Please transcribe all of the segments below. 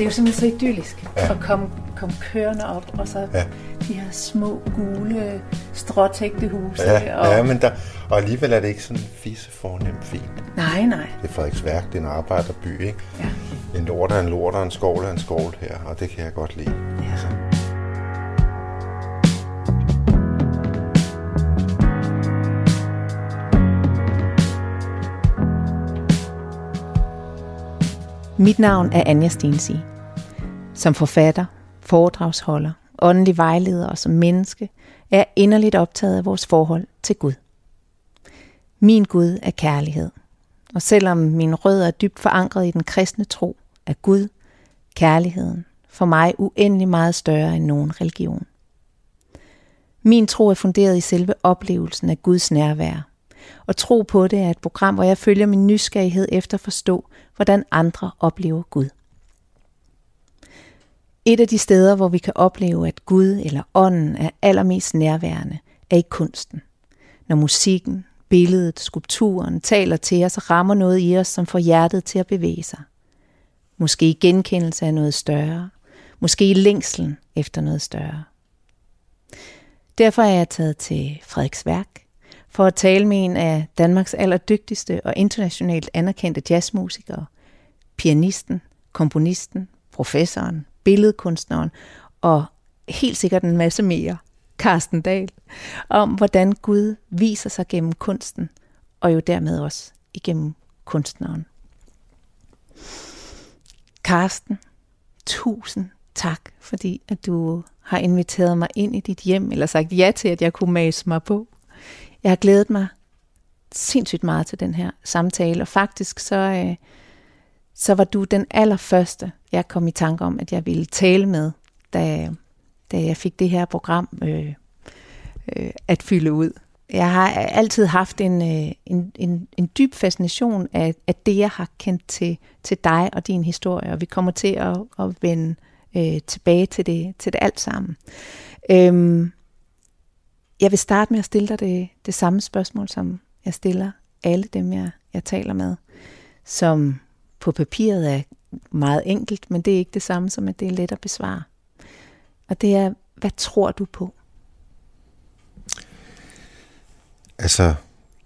det er jo simpelthen så idyllisk ja. at komme, komme kørende op, og så ja. de her små, gule, stråtægte huse. Ja, og... ja men der, og alligevel er det ikke sådan fisse fornemt fint. Nej, nej. Det er Frederiksværk, det er en arbejderby, ikke? Ja. En lort er en lort, og en skovl er en skovl her, og det kan jeg godt lide. Ja. Altså. Mit navn er Anja Stensi. Som forfatter, foredragsholder, åndelig vejleder og som menneske er inderligt optaget af vores forhold til Gud. Min Gud er kærlighed. Og selvom min rød er dybt forankret i den kristne tro, er Gud, kærligheden, for mig uendelig meget større end nogen religion. Min tro er funderet i selve oplevelsen af Guds nærvær. Og tro på det er et program, hvor jeg følger min nysgerrighed efter at forstå, hvordan andre oplever Gud. Et af de steder, hvor vi kan opleve, at Gud eller ånden er allermest nærværende, er i kunsten. Når musikken, billedet, skulpturen taler til os og rammer noget i os, som får hjertet til at bevæge sig. Måske i genkendelse af noget større. Måske i længselen efter noget større. Derfor er jeg taget til Frederiksværk for at tale med en af Danmarks allerdygtigste og internationalt anerkendte jazzmusikere, pianisten, komponisten, professoren, billedkunstneren og helt sikkert en masse mere, Carsten Dahl, om hvordan Gud viser sig gennem kunsten, og jo dermed også igennem kunstneren. Carsten, tusind tak, fordi at du har inviteret mig ind i dit hjem, eller sagt ja til, at jeg kunne mase mig på. Jeg har glædet mig sindssygt meget til den her samtale, og faktisk så, øh, så var du den allerførste, jeg kom i tanke om, at jeg ville tale med, da, da jeg fik det her program øh, øh, at fylde ud. Jeg har altid haft en, øh, en, en, en dyb fascination af, af det, jeg har kendt til, til dig og din historie, og vi kommer til at, at vende øh, tilbage til det, til det alt sammen. Øhm, jeg vil starte med at stille dig det, det samme spørgsmål, som jeg stiller alle dem, jeg, jeg taler med, som på papiret er meget enkelt, men det er ikke det samme som, at det er let at besvare. Og det er, hvad tror du på? Altså,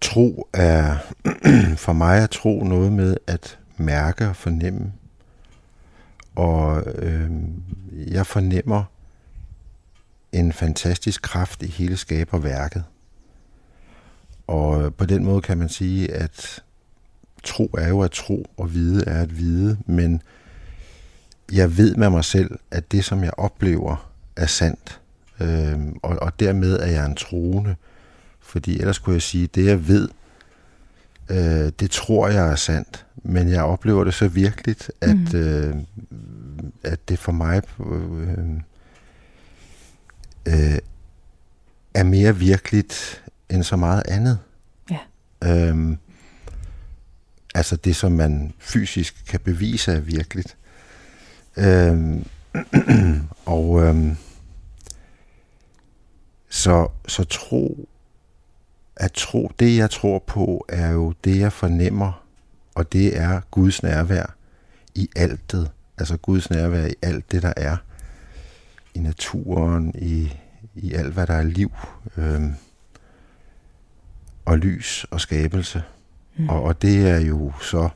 tro er, for mig at tro noget med at mærke og fornemme. Og øh, jeg fornemmer en fantastisk kraft i hele skaberværket. Og på den måde kan man sige, at tro er jo at tro, og vide er at vide, men jeg ved med mig selv, at det, som jeg oplever, er sandt. Øh, og, og dermed er jeg en troende. Fordi ellers kunne jeg sige, at det jeg ved, øh, det tror jeg er sandt. Men jeg oplever det så virkeligt, at, mm. øh, at det for mig øh, øh, er mere virkeligt end så meget andet. Ja. Øhm, altså det, som man fysisk kan bevise er virkeligt. Øhm, og øhm, så, så tro, at tro, det jeg tror på, er jo det, jeg fornemmer, og det er Guds nærvær i alt det. Altså Guds nærvær i alt det, der er i naturen, i, i alt, hvad der er liv, øhm, og lys og skabelse. Mm. Og, og det er jo så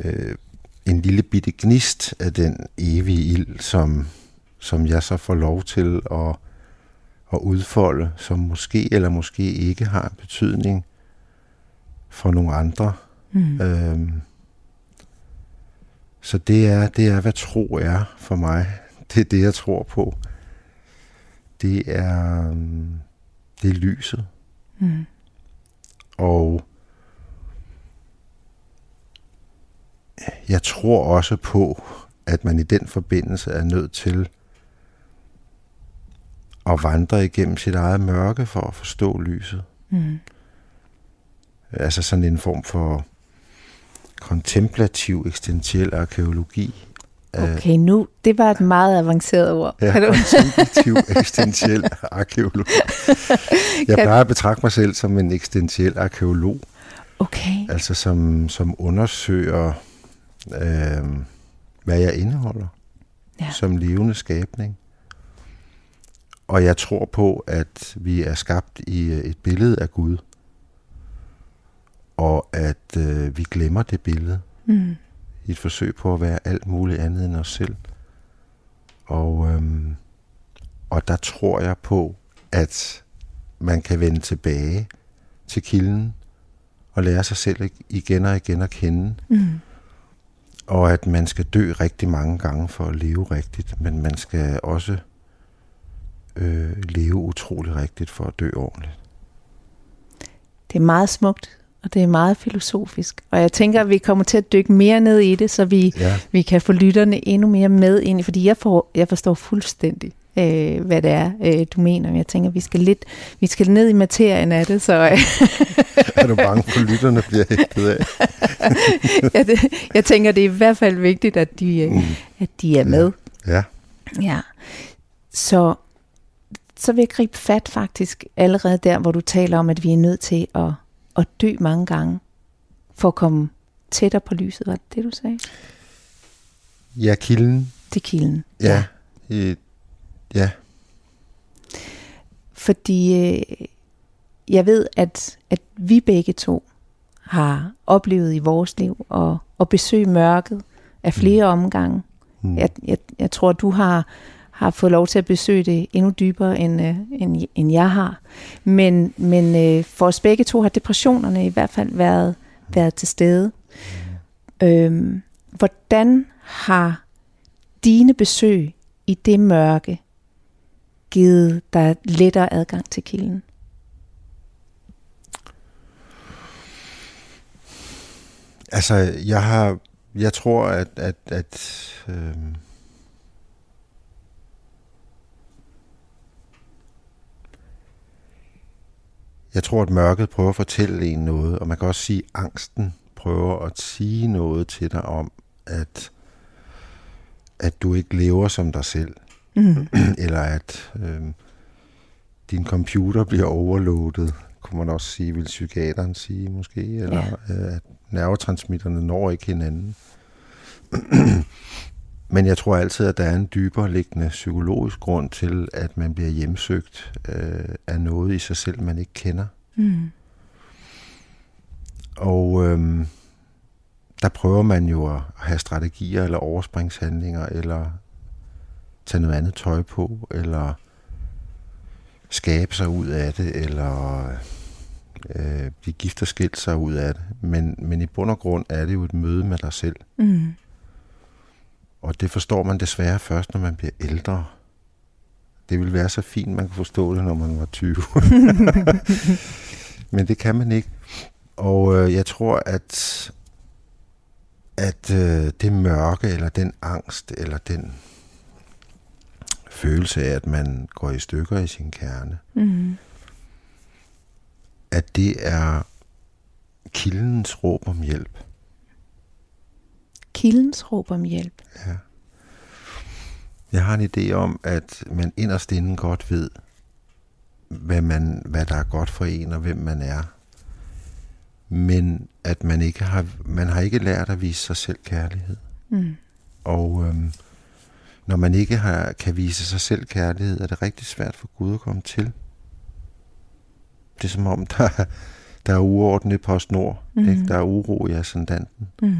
øh, en lille bitte gnist af den evige ild, som, som jeg så får lov til at, at udfolde, som måske eller måske ikke har en betydning for nogle andre. Mm. Øhm, så det er, det er, hvad tro er for mig det er det, jeg tror på. Det er, øhm, det er lyset. Mm. Og jeg tror også på, at man i den forbindelse er nødt til at vandre igennem sit eget mørke for at forstå lyset. Mm. Altså sådan en form for kontemplativ eksistentiel arkeologi, Okay, nu, det var et meget avanceret ord. Ja, kontemplativ eksistentiel arkeolog. Jeg plejer at betragte mig selv som en eksistentiel arkeolog. Okay. Altså som, som undersøger øh, hvad jeg indeholder ja. som levende skabning. Og jeg tror på, at vi er skabt i øh, et billede af Gud, og at øh, vi glemmer det billede mm. i et forsøg på at være alt muligt andet end os selv. Og, øhm, og der tror jeg på, at man kan vende tilbage til kilden og lære sig selv igen og igen at kende. Mm. Og at man skal dø rigtig mange gange for at leve rigtigt, men man skal også øh, leve utrolig rigtigt for at dø ordentligt. Det er meget smukt, og det er meget filosofisk. Og jeg tænker, at vi kommer til at dykke mere ned i det, så vi, ja. vi kan få lytterne endnu mere med ind i, fordi jeg, får, jeg forstår fuldstændig, øh, hvad det er, øh, du mener. Men jeg tænker, vi skal lidt, vi skal ned i materien af det, så... Øh. er du bange for, at lytterne bliver hægtet af? ja, det, jeg tænker, det er i hvert fald vigtigt, at de, øh, mm. at de er med. Ja. Ja. Så, så vil jeg gribe fat faktisk allerede der, hvor du taler om, at vi er nødt til at, at dø mange gange, for at komme tættere på lyset. Var det det, du sagde? Ja, kilden. Til kilden. Ja. ja. Ja. Fordi øh, jeg ved, at, at vi begge to har oplevet i vores liv at, at besøge mørket af flere mm. omgange. Mm. Jeg, jeg, jeg tror, du har, har fået lov til at besøge det endnu dybere, end, øh, end, end jeg har. Men, men øh, for os begge to har depressionerne i hvert fald været, været til stede. Mm. Øhm, hvordan har dine besøg i det mørke givet dig lettere adgang til kilden? Altså, jeg har, jeg tror, at, at, at øh, jeg tror, at mørket prøver at fortælle en noget, og man kan også sige, at angsten prøver at sige noget til dig om, at, at du ikke lever som dig selv mm. eller at øh, din computer bliver overloadet, kunne man også sige, vil psykiateren sige måske, eller ja. øh, at nervetransmitterne når ikke hinanden. Men jeg tror altid, at der er en dybere liggende psykologisk grund til, at man bliver hjemsøgt øh, af noget i sig selv, man ikke kender. Mm. Og øh, der prøver man jo at have strategier eller overspringshandlinger eller tage noget andet tøj på, eller skabe sig ud af det, eller øh, blive gift og skilt sig ud af det. Men, men i bund og grund er det jo et møde med dig selv. Mm. Og det forstår man desværre først, når man bliver ældre. Det ville være så fint, man kunne forstå det, når man var 20. men det kan man ikke. Og øh, jeg tror, at at øh, det mørke, eller den angst, eller den følelse af, at man går i stykker i sin kerne. Mm. At det er kildens råb om hjælp. Kildens råb om hjælp? Ja. Jeg har en idé om, at man inderst inden godt ved, hvad, man, hvad der er godt for en, og hvem man er. Men at man ikke har, man har ikke lært at vise sig selv kærlighed. Mm. Og øhm, når man ikke har, kan vise sig selv kærlighed, er det rigtig svært for Gud at komme til. Det er som om, der, der er uorden i PostNord. Mm. Ikke? Der er uro i ascendanten. Mm.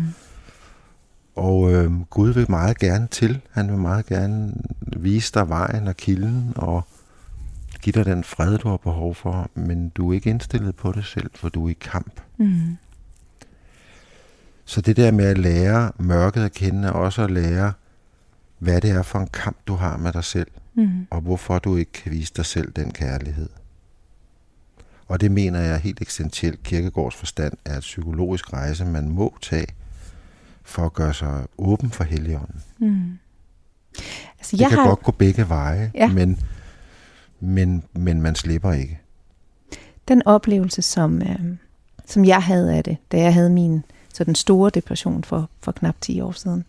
Og øh, Gud vil meget gerne til. Han vil meget gerne vise dig vejen og kilden og give dig den fred, du har behov for. Men du er ikke indstillet på det selv, for du er i kamp. Mm. Så det der med at lære mørket at kende, er også at lære hvad det er for en kamp, du har med dig selv, mm. og hvorfor du ikke kan vise dig selv den kærlighed. Og det mener jeg helt essentielt kirkegårds forstand er et psykologisk rejse, man må tage for at gøre sig åben for Helligånden. Mm. Altså, det jeg kan har... godt gå begge veje, ja. men, men, men man slipper ikke. Den oplevelse, som, øh, som jeg havde af det, da jeg havde min så den store depression for, for knap 10 år siden,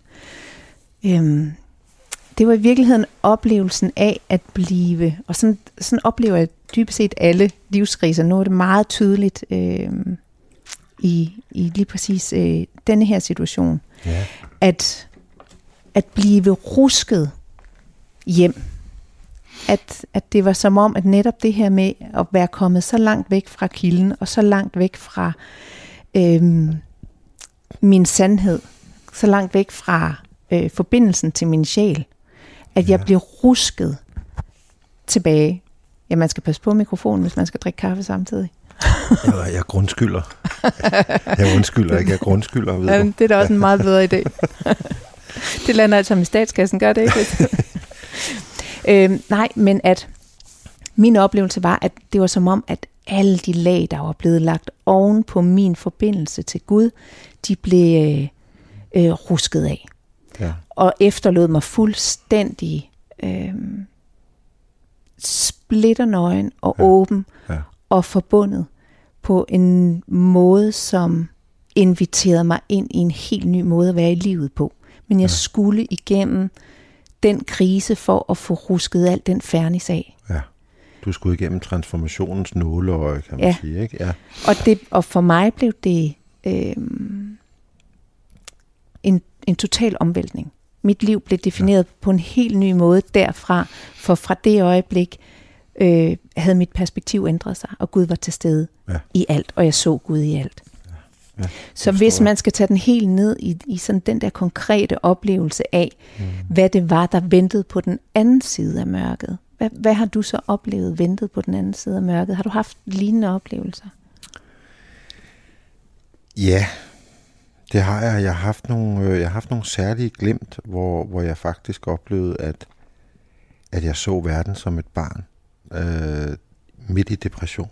øh, det var i virkeligheden oplevelsen af at blive, og sådan, sådan oplever jeg dybest set alle livskriser. Nu er det meget tydeligt øh, i, i lige præcis øh, denne her situation, ja. at, at blive rusket hjem. At, at det var som om, at netop det her med at være kommet så langt væk fra kilden, og så langt væk fra øhm, min sandhed, så langt væk fra øh, forbindelsen til min sjæl, at jeg bliver rusket tilbage. Ja, man skal passe på mikrofonen, hvis man skal drikke kaffe samtidig. jeg, jeg grundskylder. Jeg undskylder ikke, jeg grundskylder. Ved ja, det er da også en meget bedre idé. det lander altså i statskassen, gør det ikke? øhm, nej, men at min oplevelse var, at det var som om, at alle de lag, der var blevet lagt oven på min forbindelse til Gud, de blev øh, øh, rusket af. Og efterlod mig fuldstændig øh, splitternøgen og ja. åben ja. og forbundet på en måde, som inviterede mig ind i en helt ny måde at være i livet på. Men jeg ja. skulle igennem den krise for at få rusket alt den fernis af. Ja. Du skulle igennem transformationens nåleøje, kan man ja. sige. Ikke? Ja. Og, det, og for mig blev det øh, en, en total omvæltning. Mit liv blev defineret ja. på en helt ny måde derfra, for fra det øjeblik øh, havde mit perspektiv ændret sig, og Gud var til stede ja. i alt, og jeg så Gud i alt. Ja. Ja, så hvis man skal tage den helt ned i, i sådan den der konkrete oplevelse af, mm. hvad det var, der ventede på den anden side af mørket. Hvad, hvad har du så oplevet ventet på den anden side af mørket? Har du haft lignende oplevelser? Ja, det har jeg. Jeg har haft nogle, øh, jeg har haft nogle særlige glemt, hvor, hvor jeg faktisk oplevede, at, at jeg så verden som et barn øh, midt i depressionen.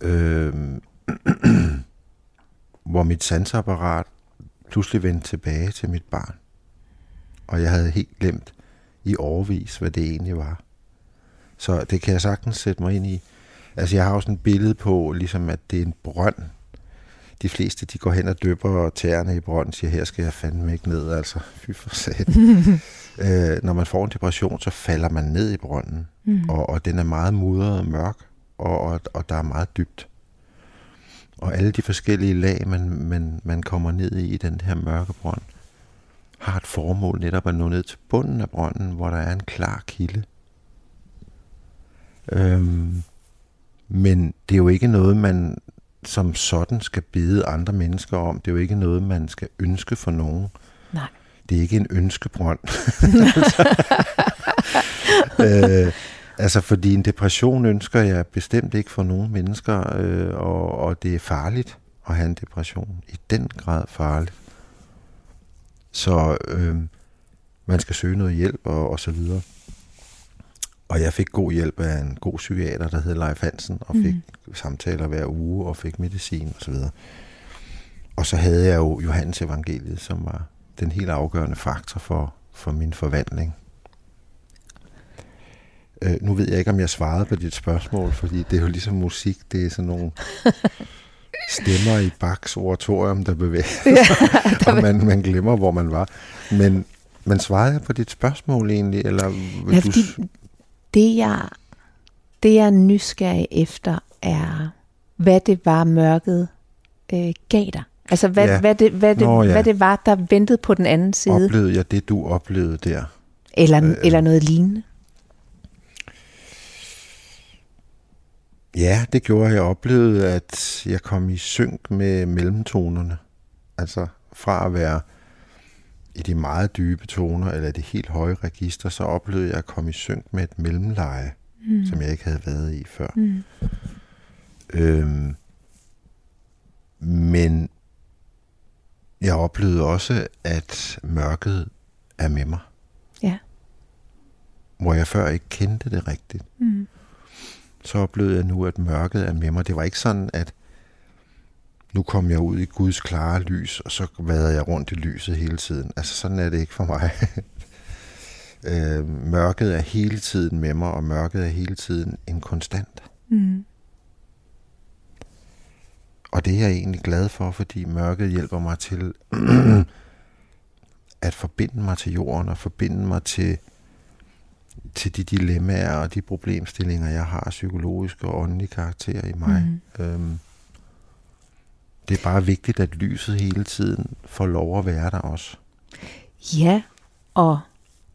Øh, hvor mit sansapparat pludselig vendte tilbage til mit barn. Og jeg havde helt glemt i overvis, hvad det egentlig var. Så det kan jeg sagtens sætte mig ind i. Altså jeg har også et billede på, ligesom at det er en brønd, de fleste, de går hen og døber tæerne i brønden siger, her skal jeg fandme ikke ned, altså, fy for sat. øh, når man får en depression, så falder man ned i brønden, mm. og, og den er meget mudret og mørk, og, og, og der er meget dybt. Og alle de forskellige lag, man, man, man kommer ned i, i den her mørke brønd, har et formål netop at nå ned til bunden af brønden, hvor der er en klar kilde. Øhm, men det er jo ikke noget, man som sådan skal bede andre mennesker om. Det er jo ikke noget, man skal ønske for nogen. Nej. Det er ikke en ønskebrønd. øh, altså, fordi en depression ønsker jeg bestemt ikke for nogen mennesker, øh, og, og det er farligt at have en depression. I den grad farligt. Så øh, man skal søge noget hjælp og, og så videre. Og jeg fik god hjælp af en god psykiater, der hed Leif Hansen, og fik mm. samtaler hver uge, og fik medicin osv. Og, og så havde jeg jo Johannes evangeliet, som var den helt afgørende faktor for, for min forvandling. Øh, nu ved jeg ikke, om jeg svarede på dit spørgsmål, fordi det er jo ligesom musik, det er sådan nogle stemmer i Bachs oratorium, der bevæger sig, ja, og man, man glemmer, hvor man var. Men, men svarede jeg på dit spørgsmål egentlig? Eller ja, fordi du det jeg, det jeg er nysgerrig efter, er, hvad det var, mørket øh, gav dig. Altså, hvad, ja. hvad, det, hvad, det, Nå, ja. hvad det var, der ventede på den anden side. Oplevede jeg det, du oplevede der? Eller, øh, eller noget lignende? Ja, det gjorde jeg. oplevede, at jeg kom i synk med mellemtonerne. Altså fra at være i de meget dybe toner, eller det helt høje register, så oplevede jeg at komme i synk med et mellemleje, mm. som jeg ikke havde været i før. Mm. Øhm, men jeg oplevede også, at mørket er med mig. Ja. Hvor jeg før ikke kendte det rigtigt. Mm. Så oplevede jeg nu, at mørket er med mig. Det var ikke sådan, at nu kom jeg ud i Guds klare lys, og så vadede jeg rundt i lyset hele tiden. Altså sådan er det ikke for mig. øh, mørket er hele tiden med mig, og mørket er hele tiden en konstant. Mm. Og det er jeg egentlig glad for, fordi mørket hjælper mig til at forbinde mig til jorden, og forbinde mig til, til de dilemmaer og de problemstillinger, jeg har psykologiske og åndelige karakterer i mig. Mm. Øhm, det er bare vigtigt, at lyset hele tiden får lov at være der også. Ja, og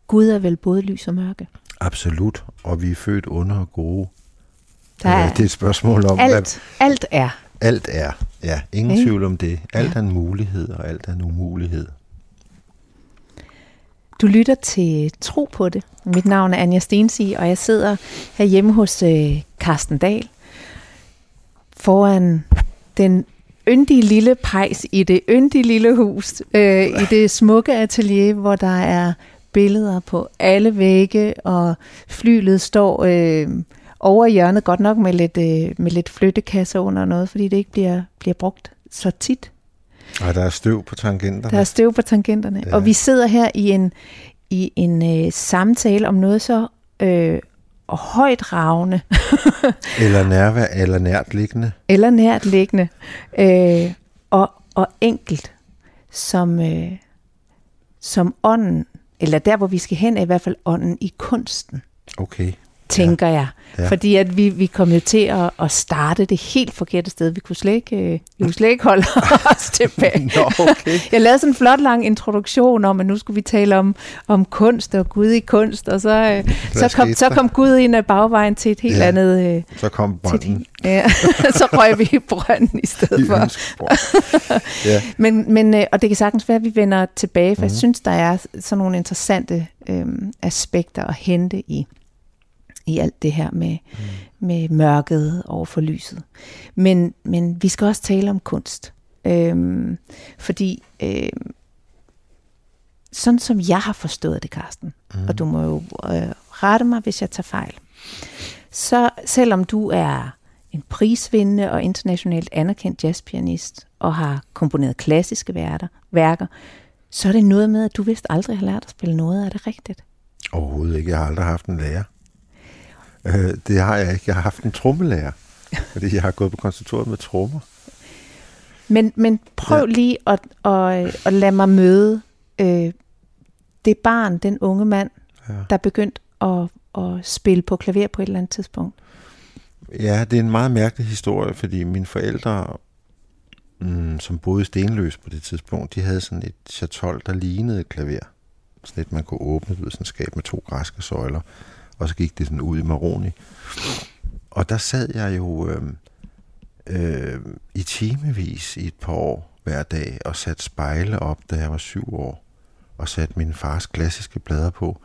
Gud er vel både lys og mørke. Absolut, og vi er født under og gode. Der er det er et spørgsmål om, alt, hvad alt er. alt er. Ja, ingen Ikke? tvivl om det. Alt Ja. er en mulighed, og alt er en umulighed. Du lytter til Tro på det. Mit navn er Anja Stensi, og jeg sidder her hjemme hos øh, Carsten Dahl foran den yndige lille pejs i det yndige lille hus, øh, i det smukke atelier, hvor der er billeder på alle vægge, og flylet står øh, over hjørnet, godt nok med lidt, øh, med lidt flyttekasser under og noget, fordi det ikke bliver, bliver brugt så tit. Og der er støv på tangenterne. Der er støv på tangenterne. Ja. Og vi sidder her i en, i en øh, samtale om noget så øh, højt ravne, Eller nærvær, eller nært liggende. eller nært liggende, øh, og, og enkelt, som, øh, som ånden, eller der hvor vi skal hen, er i hvert fald ånden i kunsten, Okay. Tænker jeg. Ja. Fordi at vi, vi kom jo til at, at starte det helt forkerte sted. Vi kunne slet ikke, øh, vi kunne slet ikke holde os tilbage. Nå, okay. Jeg lavede sådan en flot lang introduktion om, at nu skulle vi tale om, om kunst og Gud i kunst, og så, øh, så, kom, så kom Gud ind ad bagvejen til et helt Ja. andet... Øh, Så kom et, brønden helt- ja, så røg vi i brønden i stedet i for. ja. Men, men, øh, og det kan sagtens være, at vi vender tilbage, for mm. jeg Mhm. synes, der er sådan nogle interessante øh, aspekter at hente i, i alt det her med, mm. med mørket over for lyset. Men, men vi skal også tale om kunst. Øhm, fordi øh, sådan som jeg har forstået det, Karsten, mm. og du må jo øh, rette mig, hvis jeg tager fejl, så selvom du er en prisvindende og internationalt anerkendt jazzpianist og har komponeret klassiske værker, værker, så er det noget med, at du vist aldrig har lært at spille noget. Er det rigtigt? Overhovedet ikke. Jeg har aldrig haft en lærer. Øh, det har jeg ikke. Jeg har haft en trommelærer. Fordi jeg har gået på konservatoriet med trommer. Men, men prøv ja. lige at, at, at lade mig møde øh, det barn, den unge mand, Ja. der begyndte at, at spille på klaver på et eller andet tidspunkt. Ja, det er en meget mærkelig historie, fordi mine forældre, mm, som boede i Stenløs på det tidspunkt, de havde sådan et chatol, der lignede et klaver. Sådan et, man kunne åbne ud af sådan et skab med to græske søjler. Og så gik det sådan ud i maroni. Og der sad jeg jo øh, øh, i timevis i et par år hver dag og satte spejle op, da jeg var syv år. Og satte min fars klassiske plader på.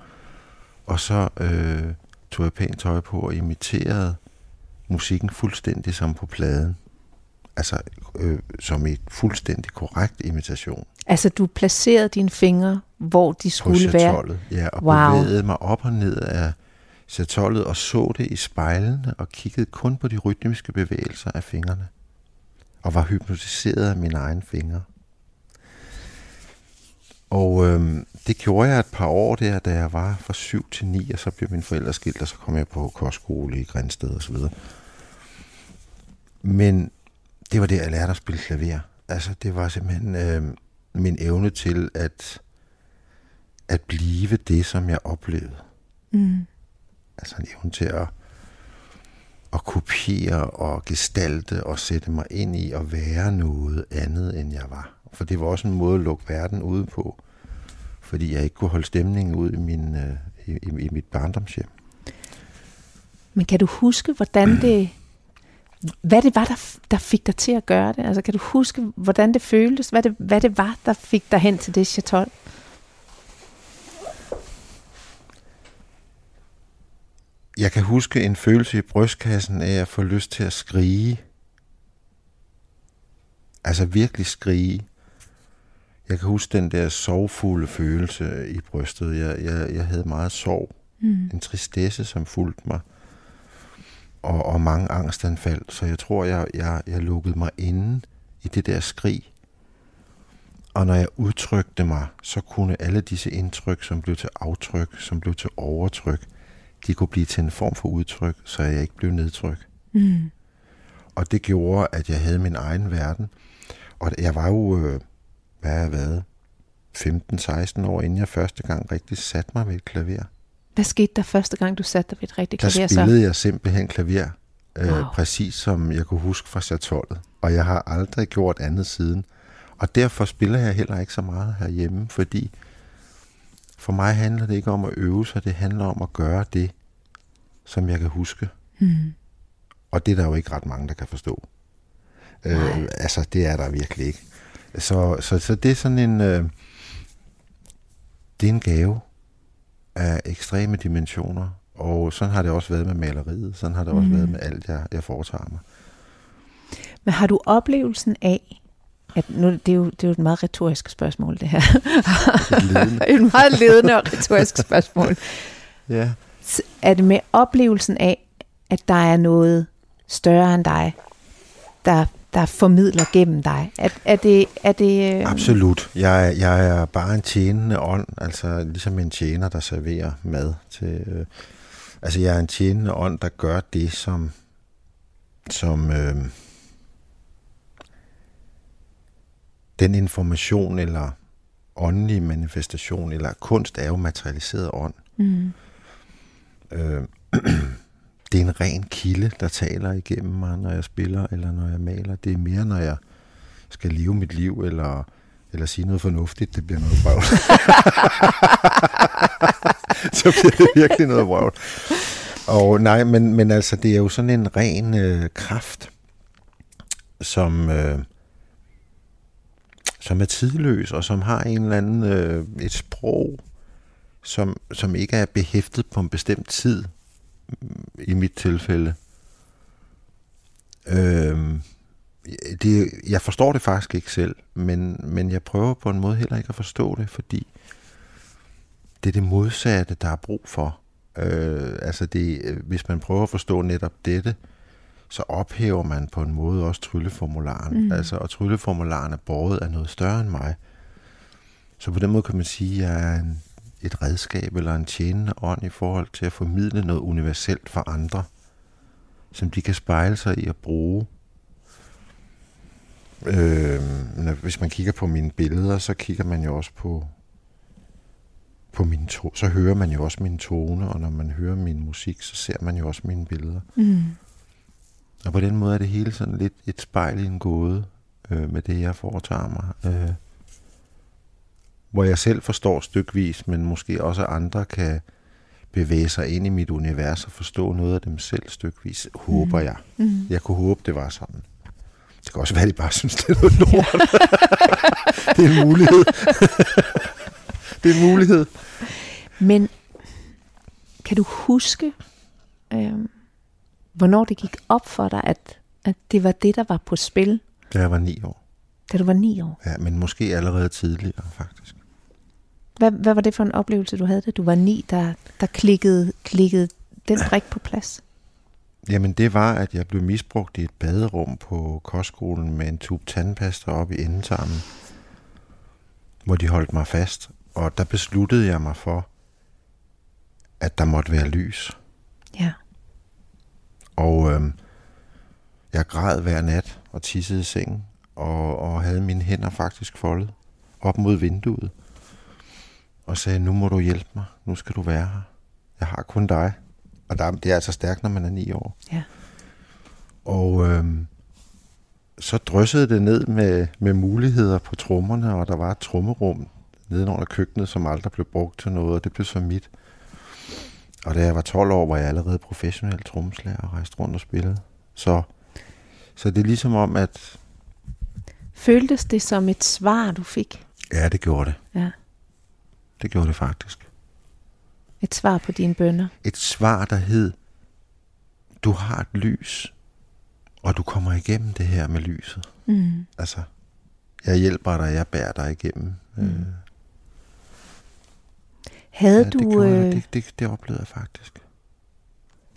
Og så øh, tog jeg pænt tøj på og imiterede musikken fuldstændig som på pladen. Altså øh, som et fuldstændig korrekt imitation Altså, du placerede dine fingre, hvor de på skulle være. Ja, og Wow. bevægede mig op og ned af Satollet og så det i spejlene og kiggede kun på de rytmiske bevægelser af fingrene. Og var hypnotiseret af mine egne fingre. Og øhm, det gjorde jeg et par år der, da jeg var fra 7 til 9, og så blev mine forældre skilt, og så kom jeg på kostskole i Grænsted og så videre. Men det var det, jeg lærte at spille klaver. Altså, det var simpelthen øh, min evne til at, at blive det, som jeg oplevede. Mm. Altså en evne til at, at kopiere og gestalte og sætte mig ind i at være noget andet, end jeg var. For det var også en måde at lukke verden ude på, fordi jeg ikke kunne holde stemningen ud i, min, øh, i, i, i mit barndomshjem. Men kan du huske, hvordan det... Hvad det var, der, der fik dig til at gøre det? Altså, kan du huske, hvordan det føltes? Hvad det, hvad det var, der fik dig hen til det chatol? Jeg kan huske en følelse i brystkassen af at få lyst til at skrige. Altså virkelig skrige. Jeg kan huske den der sorgfulde følelse i brystet. Jeg, jeg, jeg havde meget sorg. Mm. En tristesse, som fulgte mig. Og, og mange angstanfald. Så jeg tror, jeg, jeg, jeg lukkede mig inde i det der skrig. Og når jeg udtrykte mig, så kunne alle disse indtryk, som blev til aftryk, som blev til overtryk, de kunne blive til en form for udtryk, så jeg ikke blev nedtryk. Mm. Og det gjorde, at jeg havde min egen verden. Og jeg var jo, øh, hvad har jeg været, 15-16 år, inden jeg første gang rigtig satte mig ved et klaver. Hvad skete der første gang, du satte dig ved et rigtigt Der klaver? Så? spillede jeg simpelthen klaver, øh, wow. præcis som jeg kunne huske fra chatollet. Og jeg har aldrig gjort andet siden. Og derfor spiller jeg heller ikke så meget herhjemme, fordi for mig handler det ikke om at øve sig, det handler om at gøre det, som jeg kan huske. Mm. Og det er der jo ikke ret mange, der kan forstå. Øh, altså, det er der virkelig ikke. Så, så, så det er sådan en... Øh, det er en gave af ekstreme dimensioner, og sådan har det også været med maleriet, sådan har det også mm. været med alt, jeg, jeg foretager mig. Men har du oplevelsen af, at nu, det, er jo, det er jo et meget retorisk spørgsmål, det her. Et, et meget ledende og retorisk spørgsmål. ja. Er det med oplevelsen af, at der er noget større end dig, der, der formidler gennem dig? Er, er det... Er det øh... Absolut. Jeg, jeg er bare en tjenende ånd, altså ligesom en tjener, der serverer mad til... Øh, altså jeg er en tjenende ånd, der gør det, som... som øh, den information eller åndelig manifestation, eller kunst er jo materialiseret ånd. Mm. Øh, det er en ren kilde, der taler igennem mig, når jeg spiller eller når jeg maler. Det er mere, når jeg skal leve mit liv, eller, eller sige noget fornuftigt, det bliver noget vrøvl. så bliver det virkelig noget vrøvl. Og nej, men, men altså, det er jo sådan en ren øh, kraft, som, øh, som er tidløs, og som har en eller anden, øh, et sprog, som, som ikke er behæftet på en bestemt tid, i mit tilfælde. Øh, det, jeg forstår det faktisk ikke selv, men, men jeg prøver på en måde heller ikke at forstå det, fordi det er det modsatte, der er brug for. Øh, altså det, øh, hvis man prøver at forstå netop dette, så ophæver man på en måde også trylleformularen. Mm. Altså, og trylleformularen er båret af noget større end mig. Så på den måde kan man sige, at jeg er en, et redskab eller en tjenende ånd i forhold til at formidle noget universelt for andre, som de kan spejle sig i at bruge. Øh, hvis man kigger på mine billeder, så kigger man jo også på, på min to- så hører man jo også min tone, og når man hører min musik, så ser man jo også mine billeder. Mm. Og på den måde er det hele sådan lidt et spejl i en gåde øh, med det, jeg foretager mig. Øh, hvor jeg selv forstår stykvis, men måske også andre kan bevæge sig ind i mit univers og forstå noget af dem selv stykvis, håber mm. jeg. Mm. Jeg kunne håbe, det var sådan. Det kan også være, at de bare synes, det er noget lort. det er en mulighed. det er en mulighed. Men kan du huske, øh, hvornår det gik op for dig, at, at det var det, der var på spil? Da jeg var ni år. Da du var ni år? Ja, men måske allerede tidligere, faktisk. Hvad, hvad var det for en oplevelse, du havde, da du var ni, der, der klikkede, klikkede den brik på plads? Jamen det var, at jeg blev misbrugt i et baderum på kostskolen med en tube tandpasta op i endetarmen, hvor de holdt mig fast. Og der besluttede jeg mig for, at der måtte være lys. Ja. Og øh, jeg græd hver nat og tissede i sengen, og, og havde mine hænder faktisk foldet op mod vinduet og sagde, nu må du hjælpe mig, nu skal du være her. Jeg har kun dig. Og der, det er altså stærkt, når man er ni år. Ja. Og øhm, så dryssede det ned med, med muligheder på trommerne, og der var et trommerum nedenunder køkkenet, som aldrig blev brugt til noget, og det blev så mit. Og da jeg var 12 år, var jeg allerede professionel trommeslager og rejste rundt og spillede. Så, så det er ligesom om, at... Føltes det som et svar, du fik? Ja, det gjorde det. Ja. Det gjorde det faktisk. Et svar på dine bønder? Et svar, der hed, du har et lys, og du kommer igennem det her med lyset. Mm. Altså, jeg hjælper dig, jeg bærer dig igennem. Mm. Øh. Havde ja, du... Det, gjorde, øh... det, det, det oplevede jeg faktisk.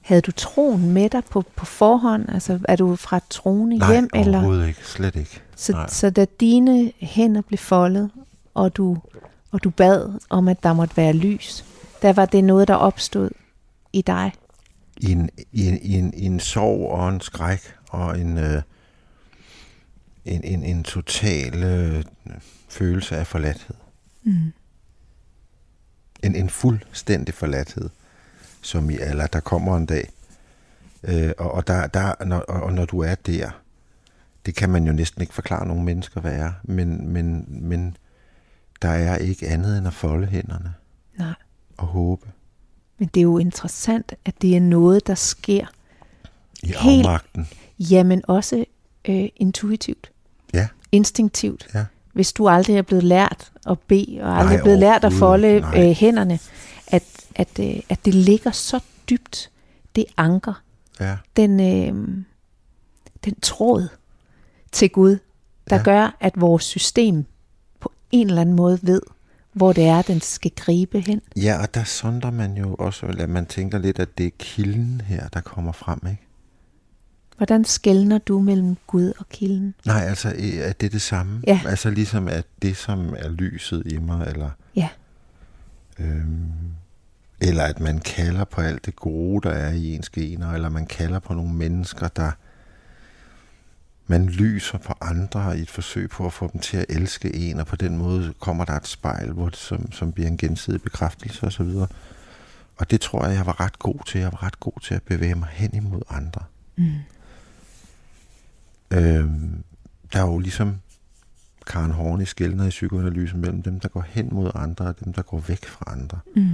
Havde du troen med dig på, på forhånd? Altså, er du fra troende Nej, hjem? Nej, overhovedet ikke. Slet ikke. Så, Nej. så da dine hænder blev foldet, og du og du bad om, at der måtte være lys, der var det noget, der opstod i dig? I en, i en, i en, i en sorg og en skræk og en, øh, en, en, en total øh, følelse af forladthed. Mm. En, en fuldstændig forladthed, som i aller, der kommer en dag. Øh, og, og, der, der, når, og når du er der, det kan man jo næsten ikke forklare nogen mennesker, hvad er. Men, men, men der er ikke andet end at folde hænderne. Nej. Og håbe. Men det er jo interessant, at det er noget, der sker. I Helt, afmagten. Jamen også øh, intuitivt. Ja. Instinktivt. Ja. Hvis du aldrig er blevet lært at bede, og aldrig er blevet lært at folde øh, hænderne, at, at, øh, at det ligger så dybt, det anker. Ja. Den, øh, den tråd til Gud, der ja. gør, at vores system på en eller anden måde ved, hvor det er, den skal gribe hen. Ja, og der sonder man jo også, at man tænker lidt, at det er kilden her, der kommer frem, ikke? Hvordan skældner du mellem Gud og kilden? Nej, altså, er det det samme? Ja. Altså ligesom, at det, som er lyset i mig, eller... Ja. Øhm, eller at man kalder på alt det gode, der er i ens gener, eller man kalder på nogle mennesker, der man lyser på andre i et forsøg på at få dem til at elske en, og på den måde kommer der et spejl, hvor det, som, som bliver en gensidig bekræftelse osv. Og, og det tror jeg, jeg var ret god til. Jeg var ret god til at bevæge mig hen imod andre. Mm. Øhm, der er jo ligesom Karen Horn i skældner i psykoanalysen mellem dem, der går hen mod andre, og dem, der går væk fra andre. Mm.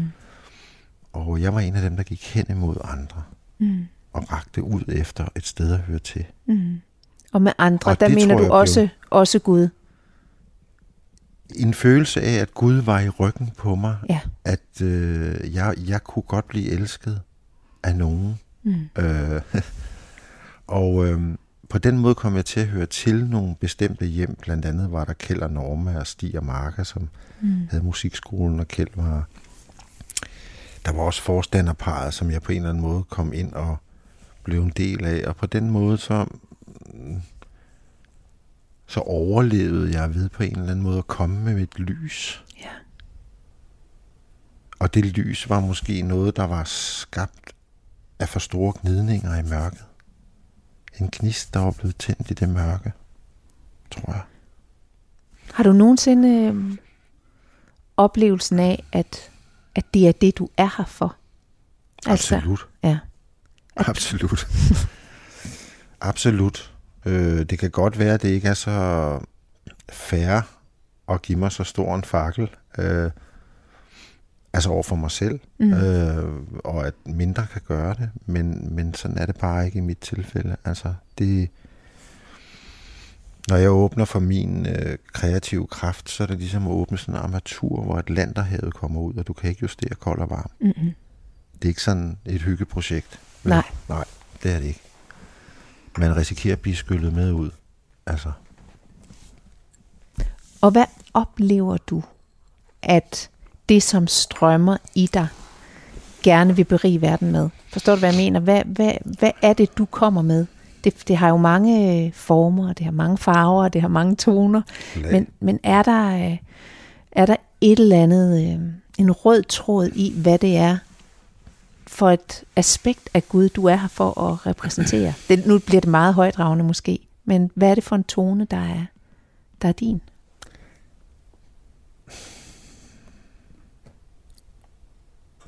Og jeg var en af dem, der gik hen imod andre. Mm. Og rakte ud efter et sted at høre til. Mm. Og med andre, og der mener du også, blev... også Gud? En følelse af, at Gud var i ryggen på mig. Ja. At øh, jeg, jeg kunne godt blive elsket af nogen. Mm. Øh, og øh, på den måde kom jeg til at høre til nogle bestemte hjem. Blandt andet var der Kjeld og Norma og Stig og Marka, som mm. havde musikskolen, og Kjeld var... Der var også forstanderparet, som jeg på en eller anden måde kom ind og blev en del af. Og på den måde så så overlevede jeg ved på en eller anden måde at komme med mit lys. Ja. Og det lys var måske noget, der var skabt af for store gnidninger i mørket. En gnist, der var blevet tændt i det mørke, tror jeg. Har du nogensinde øh, oplevelsen af, at, at det er det, du er her for? Altså, Absolut. Ja. At, Absolut. Absolut. Øh, det kan godt være, at det ikke er så fair at give mig så stor en fakkel. Øh, altså over for mig selv. Mm. Øh, og at mindre kan gøre det. Men, men sådan er det bare ikke i mit tilfælde. Altså det... Når jeg åbner for min øh, kreative kraft, så er det ligesom at åbne sådan en armatur, hvor Atlanterhavet kommer ud, og du kan ikke justere kold og varm. Mm-hmm. Det er ikke sådan et hyggeprojekt. Nej. Nej, det er det ikke man risikerer at blive skyllet med ud. Altså. Og hvad oplever du, at det, som strømmer i dig, gerne vil berige verden med? Forstår du, hvad jeg mener? Hvad, hvad, hvad er det, du kommer med? Det, det har jo mange øh, former, det har mange farver, det har mange toner. Men, men er, der, øh, er der et eller andet, øh, en rød tråd i, hvad det er, for et aspekt af Gud, du er her for at repræsentere? Det, nu bliver det meget højdragende måske, men hvad er det for en tone, der er, der er din?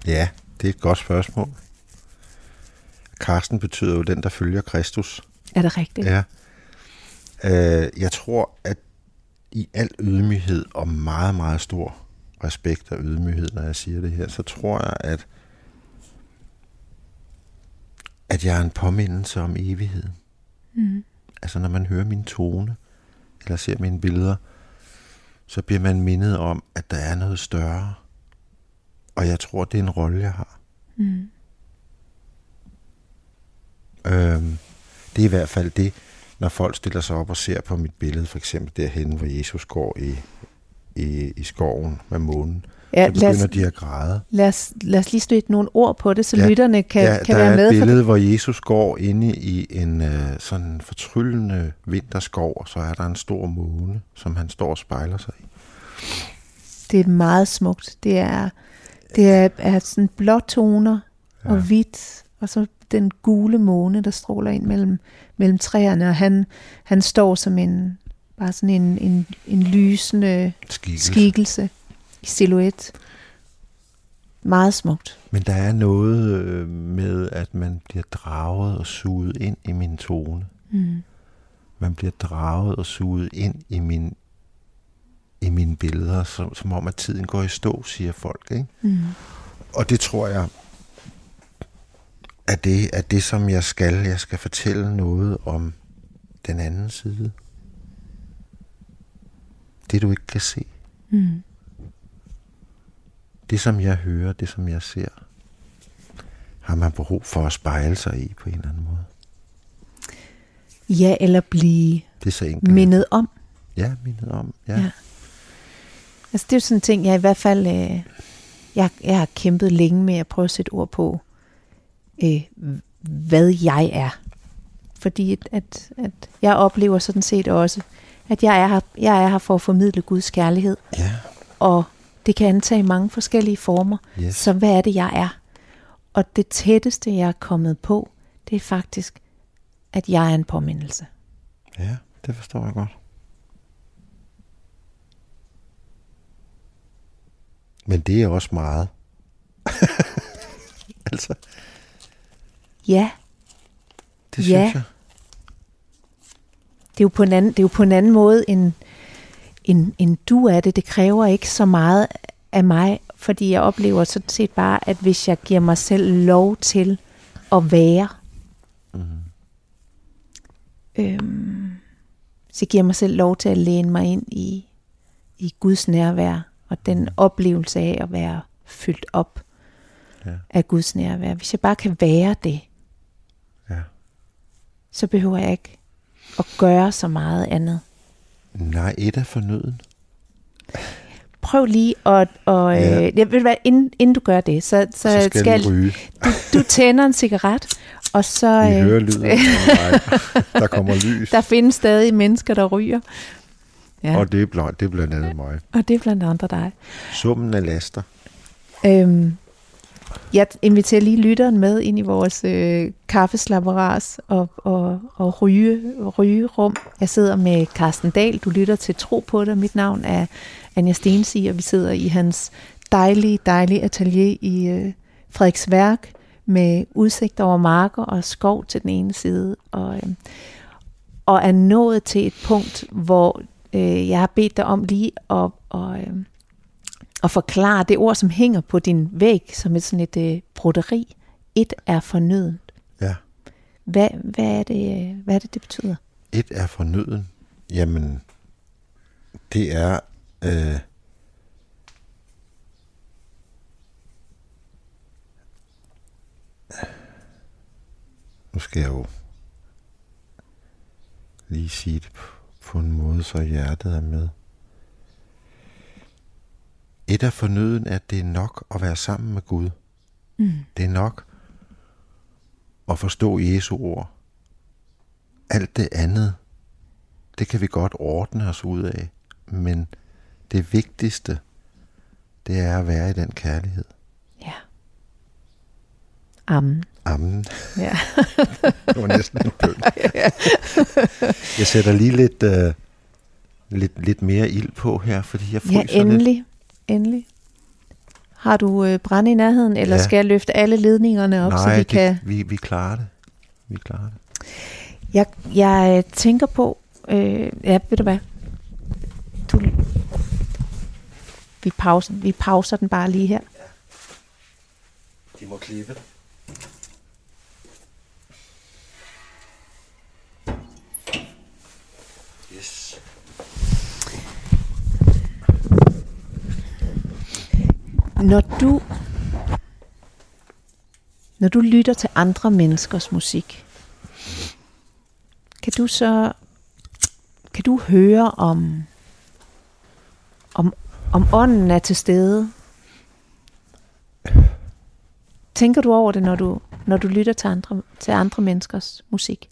Ja, det er et godt spørgsmål. Karsten betyder jo den, der følger Kristus. Er det rigtigt? Ja. Øh, jeg tror, at i al ydmyghed og meget, meget stor respekt og ydmyghed, når jeg siger det her, så tror jeg, at at jeg er en påmindelse om evigheden. Mm. Altså når man hører min tone, eller ser mine billeder, så bliver man mindet om, at der er noget større. Og jeg tror, det er en rolle, jeg har. Mm. Øhm, det er i hvert fald det, når folk stiller sig op og ser på mit billede, for eksempel derhen, hvor Jesus går i, i, i skoven med månen. Ja, så begynder os, de at græde. Lad os, lad os lige støtte nogle ord på det, så ja, lytterne kan, ja, kan være med. der er et billede, hvor Jesus går inde i en uh, sådan fortryllende vinterskov, og så er der en stor måne, som han står og spejler sig i. Det er meget smukt. Det er, det er, er sådan blå toner ja. og hvidt, og så den gule måne, der stråler ind mellem, mellem træerne, og han, han står som en, bare sådan en, en, en lysende skikkelse. skikkelse i silhuet. Meget smukt. Men der er noget øh, med, at man bliver draget og suget ind i min tone. Mm. Man bliver draget og suget ind i min i mine billeder, som, som om at tiden går i stå, siger folk. Ikke? Mm. Og det tror jeg, at det er det, som jeg skal. Jeg skal fortælle noget om den anden side. Det, du ikke kan se. Mm. Det, som jeg hører, det, som jeg ser, har man behov for at spejle sig i på en eller anden måde. Ja, eller blive det er så enkelt. mindet om. Ja, mindet om. Ja. ja. Altså det er jo sådan en ting, jeg i hvert fald, øh, jeg, jeg har kæmpet længe med at prøve at sætte ord på, øh, hvad jeg er. Fordi at, at, at jeg oplever sådan set også, at jeg er, her, jeg er her for at formidle Guds kærlighed. Ja. Og det kan antage mange forskellige former. Yes. Så hvad er det, jeg er? Og det tætteste, jeg er kommet på, det er faktisk, at jeg er en påmindelse. Ja, det forstår jeg godt. Men det er også meget. altså. Ja. Det synes ja. jeg. Det er, jo på en anden, det er jo på en anden måde, end, end, end du er det. Det kræver ikke så meget af mig, fordi jeg oplever sådan set bare, at hvis jeg giver mig selv lov til at være, mm. øhm, så giver mig selv lov til at læne mig ind i, i Guds nærvær, og den oplevelse af at være fyldt op ja. af Guds nærvær. Hvis jeg bare kan være det, ja. så behøver jeg ikke at gøre så meget andet. Nej, et er fornøden. Prøv lige at... Og, ja. øh, jeg ved hvad, inden, inden du gør det, så, så, så skal, skal ryge. Du, du tænder en cigaret, og så... Vi øh, hører lyden Der kommer lys. Der findes stadig mennesker, der ryger. Ja. Og det er, blandt, det er blandt andet mig. Og det er blandt andre dig. Summen af laster. Øhm, jeg inviterer lige lytteren med ind i vores øh, kaffeslapperas og, og, og ryge, rygerum. Jeg sidder med Carsten Dahl. Du lytter til Tro på det. Mit navn er Anja Stensi, og vi sidder i hans dejlige, dejlige atelier i øh, Frederiksværk med udsigt over marker og skov til den ene side. Og, øh, og er nået til et punkt, hvor øh, jeg har bedt dig om lige at, og, øh, at forklare det ord, som hænger på din væg, som et sådan et øh, broderi. Et er fornøden. Ja. Hvad, hvad, er det, hvad er det, det betyder? Et er fornøden. Jamen, det er... Øh, nu skal jeg jo lige sige det på på en måde, så hjertet er med. Et af fornøden er, at det er nok at være sammen med Gud. Mm. Det er nok at forstå Jesu ord. Alt det andet, det kan vi godt ordne os ud af. Men det vigtigste, det er at være i den kærlighed. Amen. Amen. Ja. det var næsten en bøn. jeg sætter lige lidt, uh, lidt, lidt mere ild på her, fordi jeg fryser Ja, endelig. Lidt. Endelig. Har du øh, brand i nærheden, eller ja. skal jeg løfte alle ledningerne op, Nej, så vi det, kan... vi, vi klarer det. Vi klarer det. Jeg, jeg tænker på... Øh, ja, ved du hvad? Du, vi, pauser, vi pauser den bare lige her. De må klippe. Når du når du lytter til andre menneskers musik, kan du så kan du høre om om om ånden er til stede? Tænker du over det, når du når du lytter til andre til andre menneskers musik?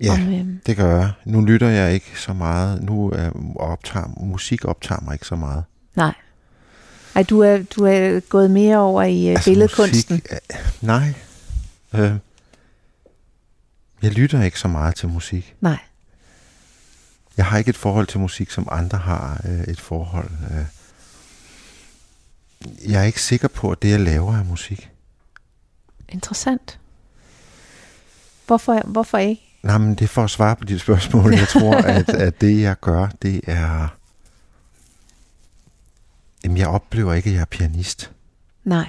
Ja, om, øhm, det gør jeg. Nu lytter jeg ikke så meget. Nu er optager, musik optager mig ikke så meget. Nej. Ej, du er, du er gået mere over i uh, altså, billedkunsten. Musik, uh, nej. Uh, jeg lytter ikke så meget til musik. Nej. Jeg har ikke et forhold til musik, som andre har uh, et forhold. Uh, jeg er ikke sikker på, at det, jeg laver, er musik. Interessant. Hvorfor, hvorfor ikke? Nej, men det er for at svare på dit spørgsmål. Jeg tror, at, at det jeg gør, det er... Jamen, jeg oplever ikke, at jeg er pianist. Nej.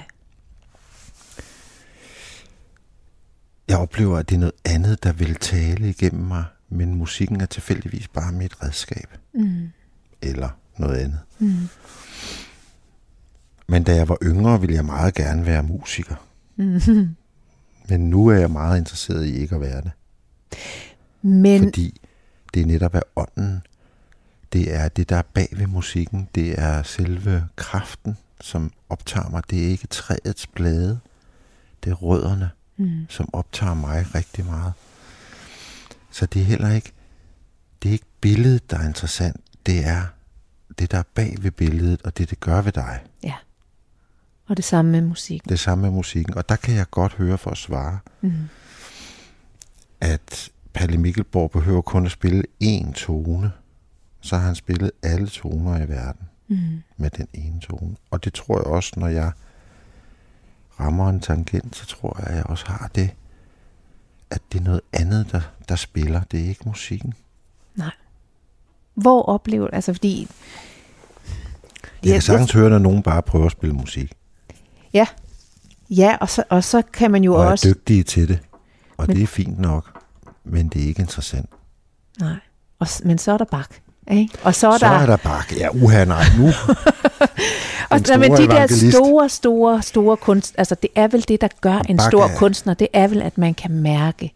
Jeg oplever, at det er noget andet, der vil tale igennem mig, men musikken er tilfældigvis bare mit redskab. Mm. Eller noget andet. Mm. Men da jeg var yngre, ville jeg meget gerne være musiker. Mm. Men nu er jeg meget interesseret i ikke at være det. Men, Fordi det netop er ånden. Det er det, der er bag ved musikken. Det er selve kraften, som optager mig. Det er ikke træets blade. Det er rødderne, mm. som optager mig rigtig meget. Så det er heller ikke, det er ikke billedet, der er interessant. Det er det, der er bag ved billedet, og det, det gør ved dig. ja. Og det samme med musik. Det samme med musikken. Og der kan jeg godt høre for at svare, Mm. at Palle Mikkelborg behøver kun at spille én tone. Så har han spillet alle toner i verden Mm. med den ene tone. Og det tror jeg også, når jeg rammer en tangent, så tror jeg, at jeg også har det, at det er noget andet, der, der spiller. Det er ikke musikken. Hvor oplever altså fordi... Jeg kan sagtens høre, når nogen bare prøver at spille musik, Ja, og så, og så kan man jo og er også... dygtige til det. Og Men- det er fint nok, men det er ikke interessant. Nej. Og, men så er der bak. Ikke? Og så er Så der... er der bare, ja, uha, nej, nu. og, den men store de der evangelist. store, store, store kunst... Altså, det er vel det, der gør en stor er- kunstner. Det er vel, at man kan mærke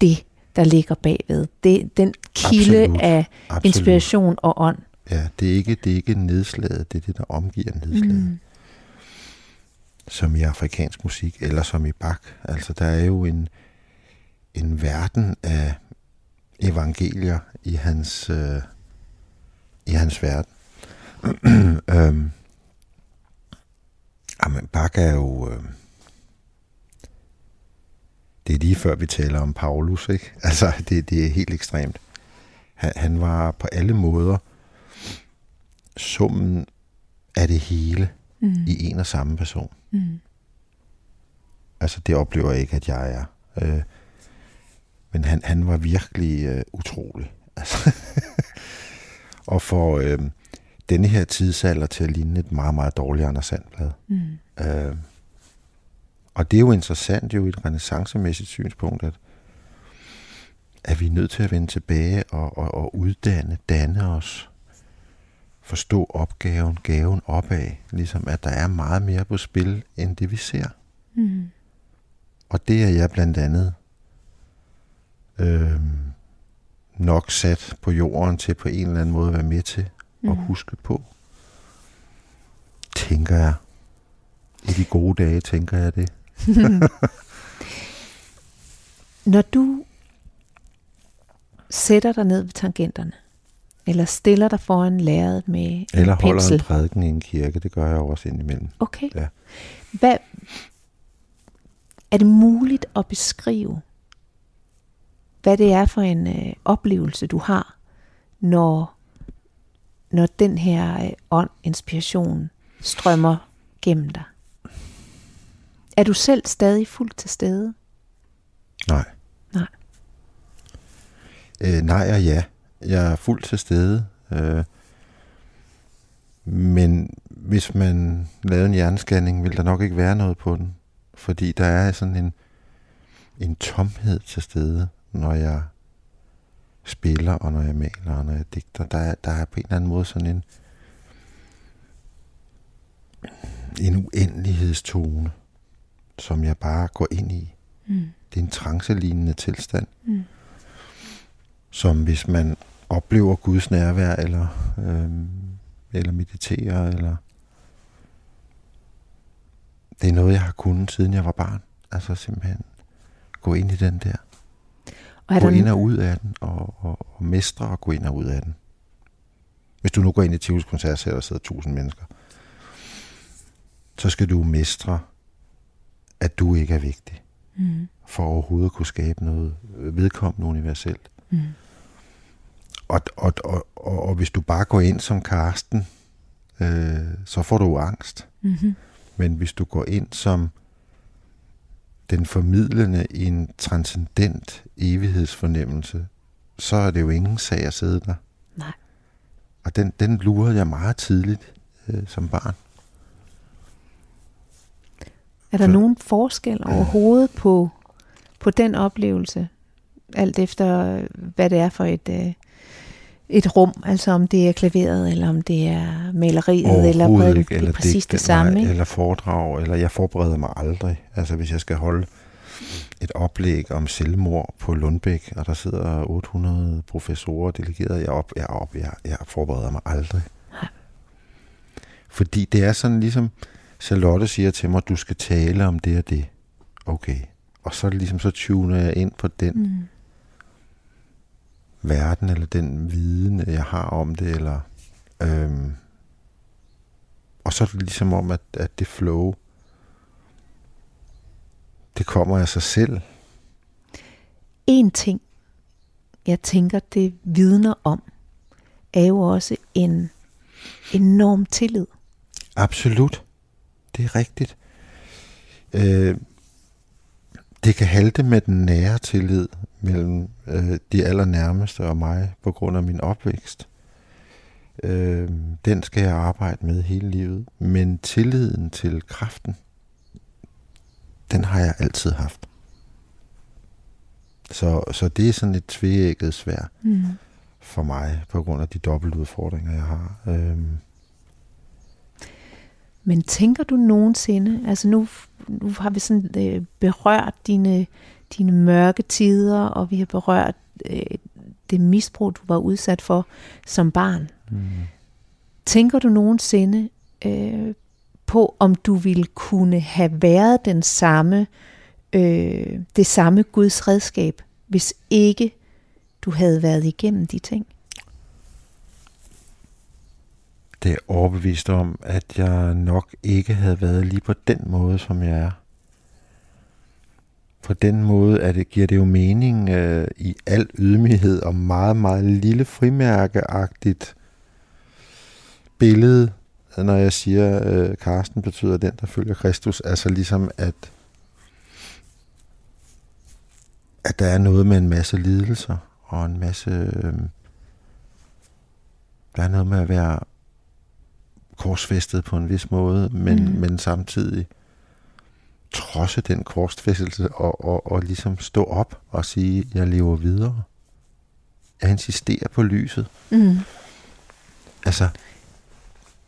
det, der ligger bagved. Det, den kilde Absolut. af Absolut. inspiration og ånd. Ja, det er ikke, det er ikke nedslaget, det er det, der omgiver nedslaget. Mm. Som i afrikansk musik, eller som i Bach. Altså, der er jo en, en verden af evangelier i hans, øh, i hans verden. øhm, jamen, Bach er jo... Øh, det er lige før, vi taler om Paulus, ikke? Altså, det, det er helt ekstremt. Han, han var på alle måder summen af det hele Mm. i en og samme person. Mm. Altså det oplever jeg ikke, at jeg er. Øh, men han, han var virkelig øh, utrolig. Altså. og for øh, denne her tidsalder til at ligne et meget, meget dårligt Anders Sandblad. Mm. Øh, og det er jo interessant jo i et renaissancemæssigt synspunkt, at, at vi er nødt til at vende tilbage og, og, og uddanne, danne os, forstå opgaven, gaven opad, ligesom at der er meget mere på spil, end det vi ser. Mm. Og det er jeg blandt andet øh, nok sat på jorden til på en eller anden måde at være med til Mm. at huske på. Tænker jeg. I de gode dage tænker jeg det. Når du sætter dig ned ved tangenterne, eller stiller dig foran lærredet med en Eller holder pensel. en prædiken i en kirke. Det gør jeg også indimellem. Okay. Ja. Hvad, er det muligt at beskrive, hvad det er for en øh, oplevelse, du har, når, når den her øh, ånd, inspiration, strømmer gennem dig? Er du selv stadig fuldt til stede? Nej. Nej. Øh, nej og ja. Jeg er fuldt til stede. Øh, men hvis man lavede en hjerneskanning, ville der nok ikke være noget på den. Fordi der er sådan en, en tomhed til stede, når jeg spiller, og når jeg maler, og når jeg digter. Der er, der er på en eller anden måde sådan en, en uendelighedstone, som jeg bare går ind i. Mm. Det er en trancelignende tilstand, Mm. som hvis man oplever Guds nærvær, eller, øhm, eller mediterer, eller... Det er noget, jeg har kunnet, siden jeg var barn. Altså simpelthen gå ind i den der. Og Gå der ind og ud af den, og, og, og mestre og gå ind og ud af den. Hvis du nu går ind i Tivolis koncert, så der sidder tusind mennesker, så skal du mestre, at du ikke er vigtig, mm. for overhovedet at kunne skabe noget vedkommende universelt. Mm. Og, og, og, og, og hvis du bare går ind som Karsten, øh, så får du angst. Mm-hmm. Men hvis du går ind som den formidlende i en transcendent evighedsfornemmelse, så er det jo ingen sag at sidde der. Nej. Og den, den lurede jeg meget tidligt øh, som barn. Er der For- nogen forskel overhovedet på, på den oplevelse, alt efter hvad det er for et, øh, et rum, altså om det er klaveret, eller om det er maleriet, eller hvad, ikke, det er eller præcis digte, det samme. nej, ikke? eller foredrag, eller jeg forbereder mig aldrig. Altså hvis jeg skal holde et oplæg om selvmord på Lundbæk, og der sidder 800 professorer delegeret, jeg op, jeg op, jeg, jeg forbereder mig aldrig. Nej. Fordi det er sådan ligesom, Charlotte siger til mig, du skal tale om det og det. Okay. Og så er det ligesom, så tuner jeg ind på den Mm. Verden, eller den viden, jeg har om det, eller... Øhm, og så er det ligesom om, at, at det flow, det kommer af sig selv. En ting, jeg tænker, det vidner om, er jo også en enorm tillid. Absolut. Det er rigtigt. Øh, det kan halte med den nære tillid mellem øh, de allernærmeste og mig på grund af min opvækst. Øh, den skal jeg arbejde med hele livet. Men tilliden til kraften, den har jeg altid haft. Så, så det er sådan et tvægget svær Mm. for mig, på grund af de dobbelte udfordringer, jeg har. Øh, Men tænker du nogensinde, altså nu, nu har vi sådan øh, berørt dine, dine mørke tider, og vi har berørt øh, det misbrug, du var udsat for som barn. mm. Tænker du nogensinde øh, på, om du ville kunne have været den samme, øh, det samme Guds redskab, hvis ikke du havde været igennem de ting? det er overbevist om, at jeg nok ikke havde været lige på den måde, som jeg er. På den måde at det, giver det jo mening øh, i al ydmyghed og meget, meget lille frimærkeagtigt billede, når jeg siger, øh, Karsten betyder den, der følger Kristus. Altså ligesom, at, at der er noget med en masse lidelser og en masse... Øh, der er noget med at være korsfæstet på en vis måde, men, Mm. men samtidig trodse den korsfæstelse og, og, og ligesom stå op og sige, jeg lever videre. Jeg insisterer på lyset. Mm. Altså,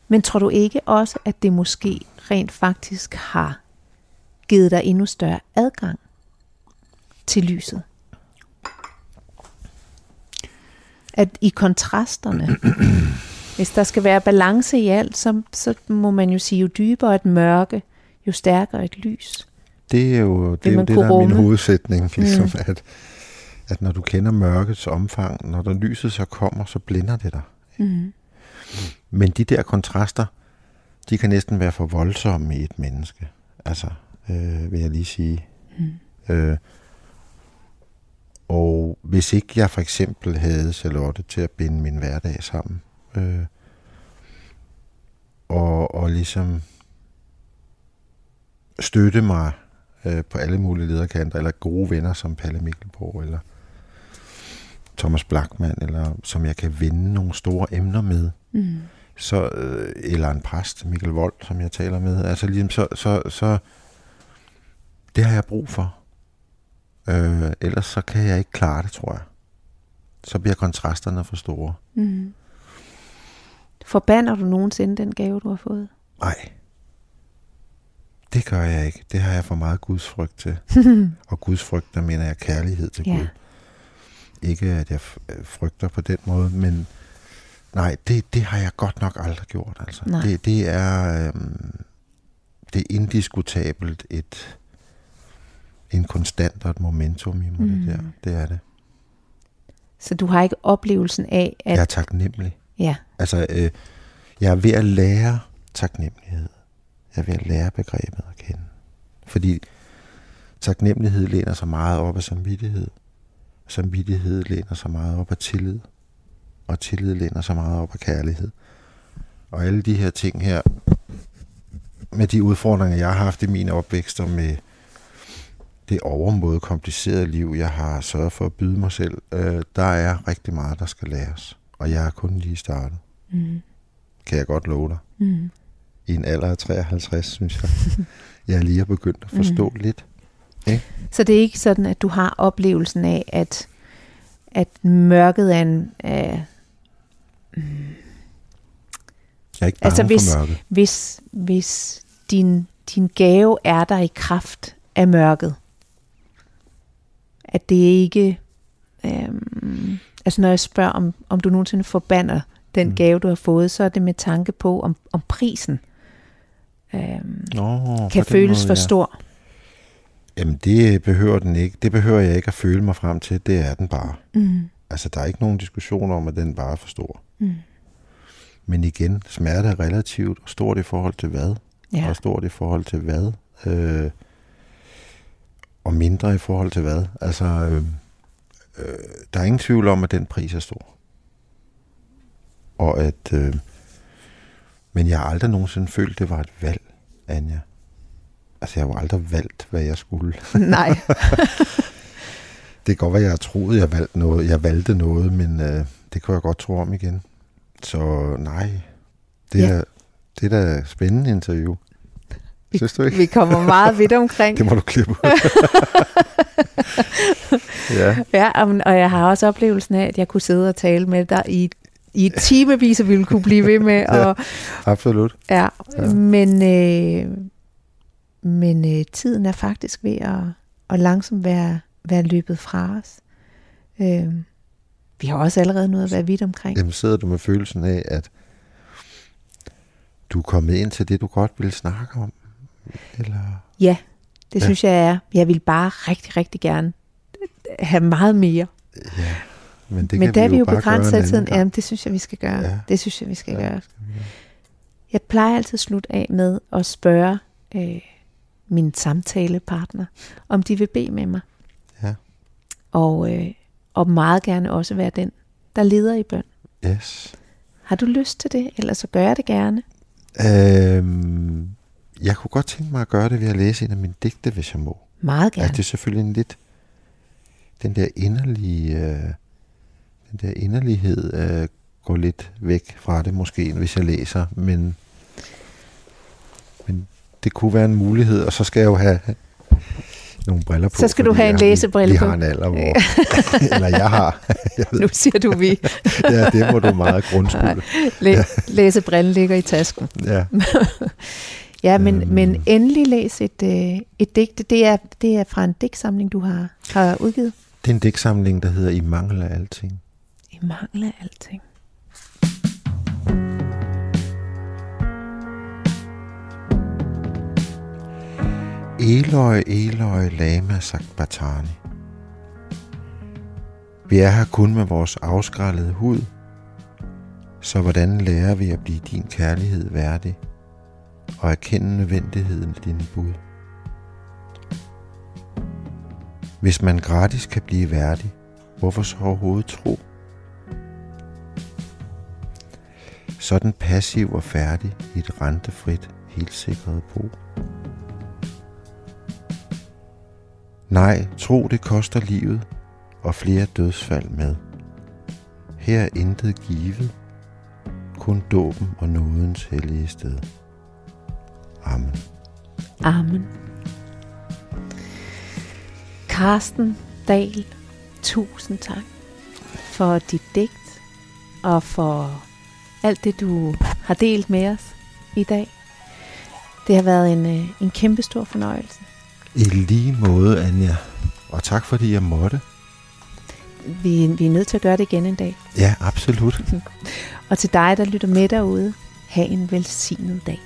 Men tror du ikke også, at det måske rent faktisk har givet dig endnu større adgang til lyset? At i kontrasterne, hvis der skal være balance i alt, så, så må man jo sige, jo dybere et mørke, jo stærkere et lys. det er jo det, er jo det der er min hovedsætning. Ligesom, Mm. mm. at, at når du kender mørkets omfang, når der lyset så kommer, så blinder det dig. Mm. Men de der kontraster, de kan næsten være for voldsomme i et menneske. Altså, øh, vil jeg lige sige. Mm. Øh, og hvis ikke jeg for eksempel havde Charlotte til at binde min hverdag sammen, øh, og, og ligesom støtte mig øh, på alle mulige lederkanter, eller gode venner som Palle Mikkelborg, eller Thomas Blackman, eller som jeg kan vinde nogle store emner med, Mm. så, øh, eller en præst, Mikkel Vold, som jeg taler med, altså ligesom så, så, så det har jeg brug for. Øh, ellers så kan jeg ikke klare det, tror jeg. Så bliver kontrasterne for store. Mm. Forbander du nogensinde den gave, du har fået? Nej. Det gør jeg ikke. Det har jeg for meget gudsfrygt til. Og gudsfrygt, der mener jeg kærlighed til Ja. Gud. Ikke at jeg øh, frygter på den måde, men nej, det, det har jeg godt nok aldrig gjort. Altså. Nej. Det, det er øhm, det er indiskutabelt et en konstant og et momentum i mig. Mm. det der. Det er det. Så du har ikke oplevelsen af, at... Jeg er taknemmelig. Ja. Altså, øh, jeg er ved at lære taknemmelighed. Jeg er ved at lære begrebet at kende. Fordi taknemmelighed læner sig meget op af samvittighed. Samvittighed læner sig meget op af tillid. Og tillid læner sig meget op af kærlighed. Og alle de her ting her, med de udfordringer, jeg har haft i min opvækst, og med det overmåde komplicerede liv, jeg har sørget for at byde mig selv, øh, der er rigtig meget, der skal læres. Og jeg er kun lige startet. Mm. Kan jeg godt love dig. Mm. I en alder af 53, synes jeg. jeg er lige begyndt at forstå mm. lidt. Ikke? Så det er ikke sådan, at du har oplevelsen af, at, at mørket er en... Øh, mm, jeg er ikke altså, hvis. Hvis, hvis din, din gave er der i kraft af mørket, at det ikke... Øhm, altså når jeg spørger, om, om du nogensinde forbander den mm. gave, du har fået, så er det med tanke på, om, om prisen øhm, Nå, kan føles måde, for stor. Jamen det behøver den ikke. Det behøver jeg ikke at føle mig frem til. Det er den bare. Mm. Altså der er ikke nogen diskussion om, at den bare er for stor. Mm. Men igen, smerte er relativt og stort i forhold til hvad? Ja. Og stort i forhold til hvad? Øh, og mindre i forhold til hvad? Altså, øh, øh, der er ingen tvivl om, at den pris er stor. Og at... Øh, men jeg har aldrig nogensinde følt, det var et valg, Anja. Altså, jeg har jo aldrig valgt, hvad jeg skulle. Nej. det kan godt være, jeg troede, jeg valgte noget. Jeg valgte noget, men øh, det kan jeg godt tro om igen. Så nej, det, ja. er, det er da spændende interview. Vi, Synes du ikke? Vi kommer meget vidt omkring. det må du klippe ud. ja. ja, og jeg har også oplevelsen af, at jeg kunne sidde og tale med dig i i timevis, og vi ville kunne blive ved med. Og, ja, absolut. Ja, ja. men, øh, men øh, tiden er faktisk ved at, at langsomt være, være løbet fra os. Øh, vi har også allerede noget at være vidt omkring. Jamen sidder du med følelsen af, at du er kommet ind til det, du godt vil snakke om? Eller? Ja, det ja. synes jeg er. Jeg vil bare rigtig, rigtig gerne have meget mere. Ja, men det men kan der vi, vi jo begrænset af tiden. Jamen, det synes jeg, vi skal gøre. Ja. Det synes jeg, vi skal ja, gøre. Skal vi gøre. Jeg plejer altid at slutte af med at spørge øh, min samtalepartner, om de vil bede med mig. Ja. Og, øh, og meget gerne også være den, der leder i bøn. Yes. Har du lyst til det, eller så gør jeg det gerne? Øhm, jeg kunne godt tænke mig at gøre det ved at læse en af mine digte, hvis jeg må. Meget gerne. Altså, det er selvfølgelig en lidt, den der inderlige, øh, den der inderlighed øh, går lidt væk fra det måske, hvis jeg læser, men, men det kunne være en mulighed, og så skal jeg jo have nogle briller på. Så skal du have en læsebrille på. Vi har en alder, hvor... eller jeg har. Jeg ved. Nu siger du vi. ja, det må du meget grundskylde. Læ- ja. Læsebrille ligger i tasken. Ja. ja, men, øhm. men endelig læs et, øh, et digt. Det er, det er fra en digtsamling, du har, har udgivet. Det er en digtsamling, der hedder I mangler alting. I mangler alting. Eløj, Eløj, Lama Sakbatani. Vi er her kun med vores afskrællede hud, så hvordan lærer vi at blive din kærlighed værdig og erkende nødvendigheden af dine bud? Hvis man gratis kan blive værdig, hvorfor så overhovedet tro? Sådan passiv og færdig i et rentefrit, helt sikret bo. Nej, tro det koster livet, og flere dødsfald med. Her er intet givet, kun dåben og nådens hellige sted. Amen. Amen. Karsten Dahl, tusind tak for dit digt og for alt det, du har delt med os i dag. Det har været en, øh, en kæmpe stor fornøjelse. I lige måde, Anja. Og tak fordi jeg måtte. Vi, vi er nødt til at gøre det igen en dag. Ja, absolut. og til dig, der lytter med derude, have en velsignet dag.